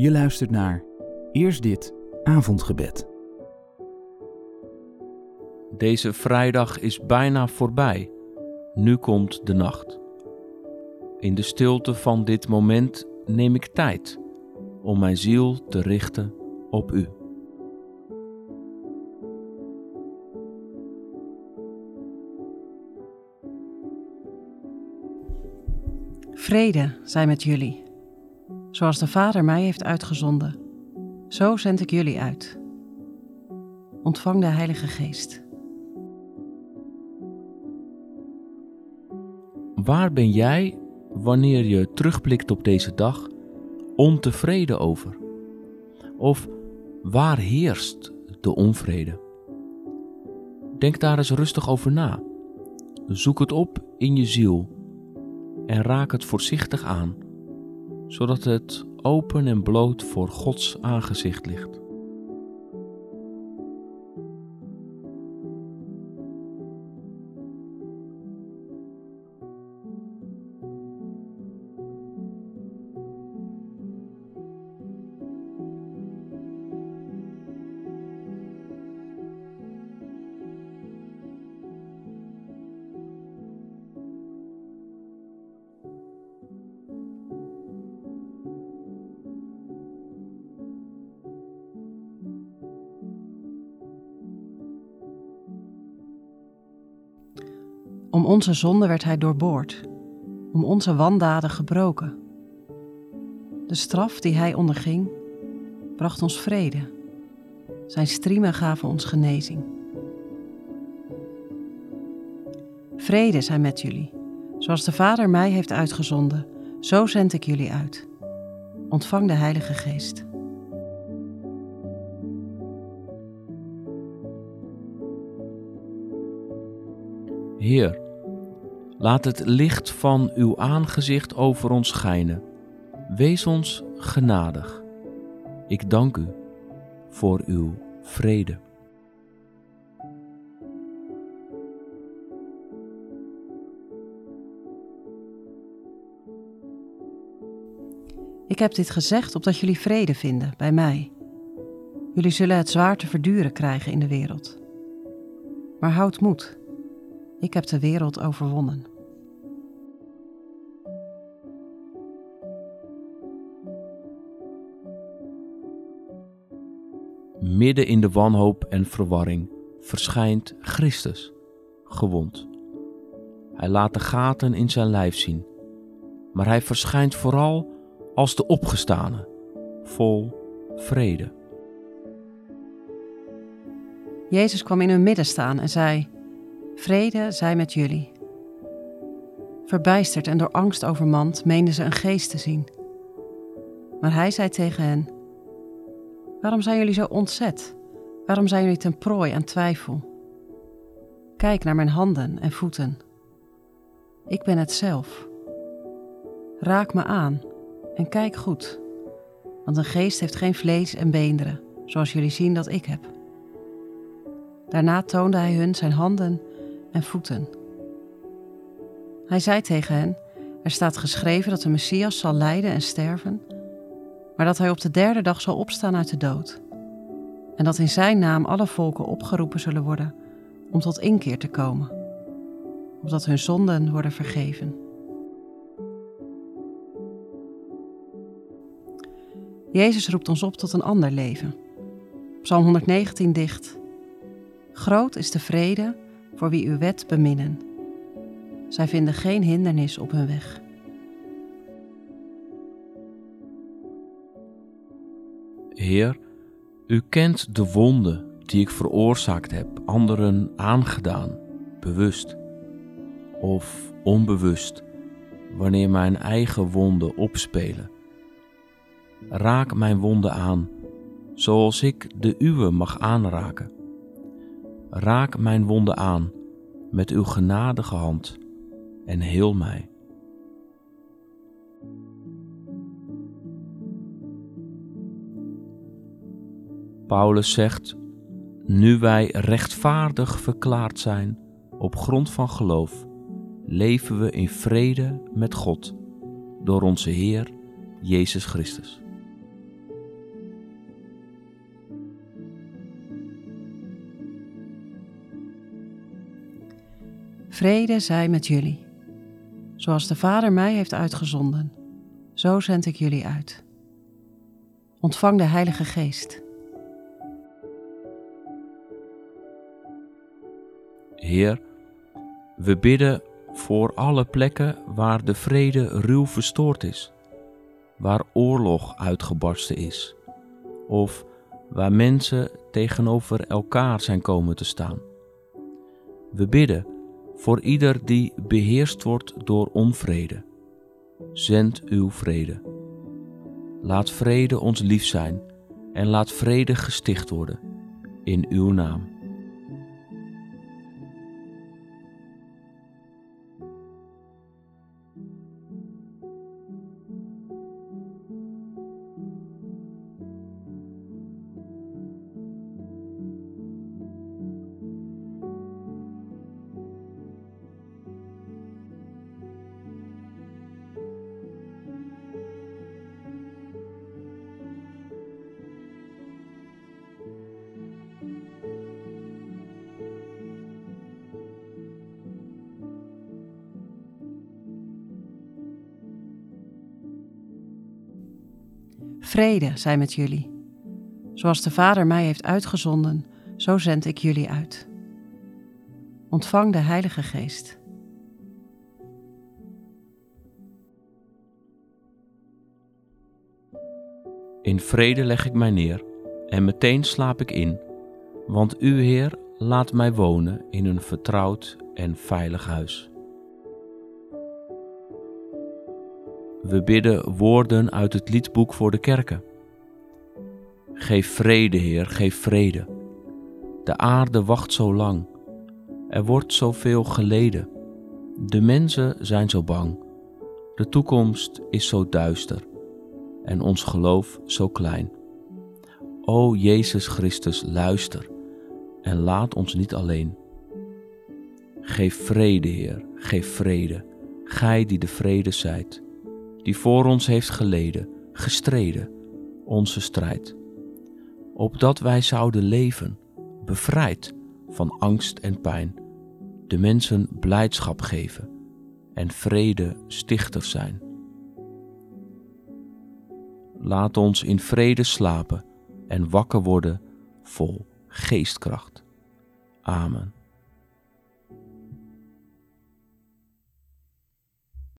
Je luistert naar Eerst dit avondgebed. Deze vrijdag is bijna voorbij. Nu komt de nacht. In de stilte van dit moment neem ik tijd om mijn ziel te richten op U. Vrede zij met jullie. Zoals de Vader mij heeft uitgezonden, zo zend ik jullie uit. Ontvang de Heilige Geest. Waar ben jij wanneer je terugblikt op deze dag ontevreden over? Of waar heerst de onvrede? Denk daar eens rustig over na. Zoek het op in je ziel en raak het voorzichtig aan, zodat het open en bloot voor Gods aangezicht ligt. Om onze zonde werd hij doorboord, om onze wandaden gebroken. De straf die hij onderging, bracht ons vrede. Zijn striemen gaven ons genezing. Vrede zij met jullie. Zoals de Vader mij heeft uitgezonden, zo zend ik jullie uit. Ontvang de Heilige Geest. Heer, laat het licht van uw aangezicht over ons schijnen. Wees ons genadig. Ik dank u voor uw vrede. Ik heb dit gezegd opdat jullie vrede vinden bij mij. Jullie zullen het zwaar te verduren krijgen in de wereld. Maar houd moed. Ik heb de wereld overwonnen. Midden in de wanhoop en verwarring verschijnt Christus, gewond. Hij laat de gaten in zijn lijf zien, maar hij verschijnt vooral als de opgestane, vol vrede. Jezus kwam in hun midden staan en zei: Vrede zij met jullie. Verbijsterd en door angst overmand meenden ze een geest te zien. Maar hij zei tegen hen: Waarom zijn jullie zo ontzet? Waarom zijn jullie ten prooi aan twijfel? Kijk naar mijn handen en voeten. Ik ben het zelf. Raak me aan en kijk goed, want een geest heeft geen vlees en beenderen, zoals jullie zien dat ik heb. Daarna toonde hij hun zijn handen en voeten. Hij zei tegen hen: Er staat geschreven dat de Messias zal lijden en sterven, maar dat hij op de derde dag zal opstaan uit de dood. En dat in zijn naam alle volken opgeroepen zullen worden om tot inkeer te komen, opdat hun zonden worden vergeven. Jezus roept ons op tot een ander leven. Psalm 119 dicht. Groot is de vrede voor wie uw wet beminnen. Zij vinden geen hindernis op hun weg. Heer, u kent de wonden die ik veroorzaakt heb, anderen aangedaan, bewust of onbewust, wanneer mijn eigen wonden opspelen. Raak mijn wonden aan, zoals ik de uwe mag aanraken. Raak mijn wonden aan met uw genadige hand en heel mij. Paulus zegt: Nu wij rechtvaardig verklaard zijn op grond van geloof, leven we in vrede met God door onze Heer Jezus Christus. Vrede zij met jullie. Zoals de Vader mij heeft uitgezonden, zo zend ik jullie uit. Ontvang de Heilige Geest. Heer, we bidden voor alle plekken waar de vrede ruw verstoord is, waar oorlog uitgebarsten is, of waar mensen tegenover elkaar zijn komen te staan. We bidden voor ieder die beheerst wordt door onvrede. Zend uw vrede. Laat vrede ons lief zijn en laat vrede gesticht worden in uw naam. Vrede zij met jullie. Zoals de Vader mij heeft uitgezonden, zo zend ik jullie uit. Ontvang de Heilige Geest. In vrede leg ik mij neer en meteen slaap ik in, want U, Heer, laat mij wonen in een vertrouwd en veilig huis. We bidden woorden uit het liedboek voor de kerken. Geef vrede, Heer, geef vrede. De aarde wacht zo lang. Er wordt zoveel geleden. De mensen zijn zo bang. De toekomst is zo duister en ons geloof zo klein. O Jezus Christus, luister en laat ons niet alleen. Geef vrede, Heer, geef vrede, Gij die de vrede zijt die voor ons heeft geleden, gestreden, onze strijd. Opdat wij zouden leven, bevrijd van angst en pijn, de mensen blijdschap geven en vrede stichter zijn. Laat ons in vrede slapen en wakker worden vol geestkracht. Amen.